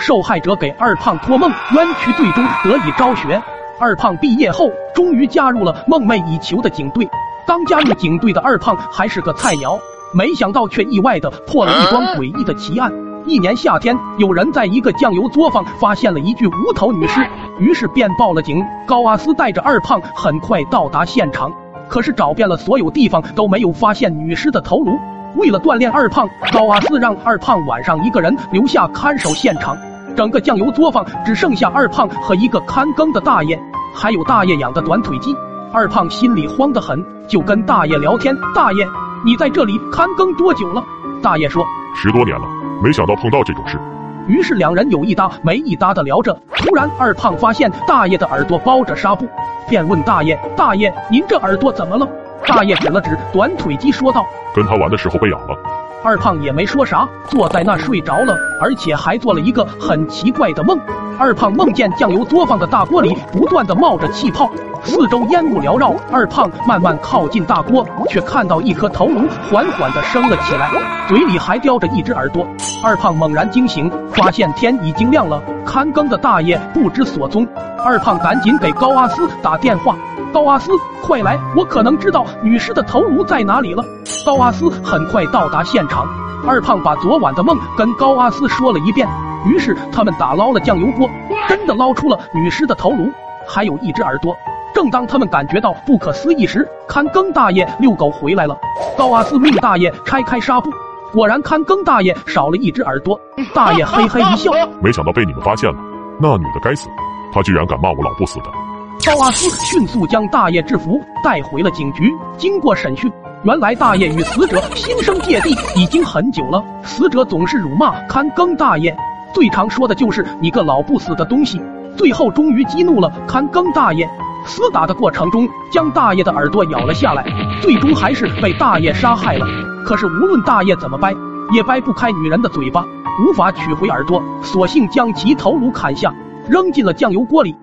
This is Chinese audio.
受害者给二胖托梦，冤屈最终得以昭雪。二胖毕业后，终于加入了梦寐以求的警队。刚加入警队的二胖还是个菜鸟，没想到却意外的破了一桩诡异的奇案。一年夏天，有人在一个酱油作坊发现了一具无头女尸，于是便报了警。高阿斯带着二胖很快到达现场，可是找遍了所有地方都没有发现女尸的头颅。为了锻炼二胖，高阿斯让二胖晚上一个人留下看守现场。整个酱油作坊只剩下二胖和一个看更的大爷，还有大爷养的短腿鸡。二胖心里慌得很，就跟大爷聊天：“大爷，你在这里看更多久了？”大爷说：“十多年了，没想到碰到这种事。”于是两人有一搭没一搭的聊着。突然，二胖发现大爷的耳朵包着纱布，便问大爷：“大爷，您这耳朵怎么了？”大爷指了指短腿鸡，说道：“跟他玩的时候被咬了。”二胖也没说啥，坐在那睡着了，而且还做了一个很奇怪的梦。二胖梦见酱油作坊的大锅里不断的冒着气泡，四周烟雾缭绕。二胖慢慢靠近大锅，却看到一颗头颅缓缓的升了起来，嘴里还叼着一只耳朵。二胖猛然惊醒，发现天已经亮了，看更的大爷不知所踪。二胖赶紧给高阿斯打电话。高阿斯，快来！我可能知道女尸的头颅在哪里了。高阿斯很快到达现场，二胖把昨晚的梦跟高阿斯说了一遍。于是他们打捞了酱油锅，真的捞出了女尸的头颅，还有一只耳朵。正当他们感觉到不可思议时，看更大爷遛狗回来了。高阿斯命大爷拆开纱布，果然看更大爷少了一只耳朵。大爷嘿嘿一笑，没想到被你们发现了。那女的该死，她居然敢骂我老不死的。高阿斯迅速将大爷制服，带回了警局。经过审讯，原来大爷与死者心生芥蒂已经很久了。死者总是辱骂看更大爷，最常说的就是“你个老不死的东西”。最后终于激怒了看更大爷，厮打的过程中将大爷的耳朵咬了下来，最终还是被大爷杀害了。可是无论大爷怎么掰，也掰不开女人的嘴巴，无法取回耳朵，索性将其头颅砍下，扔进了酱油锅里。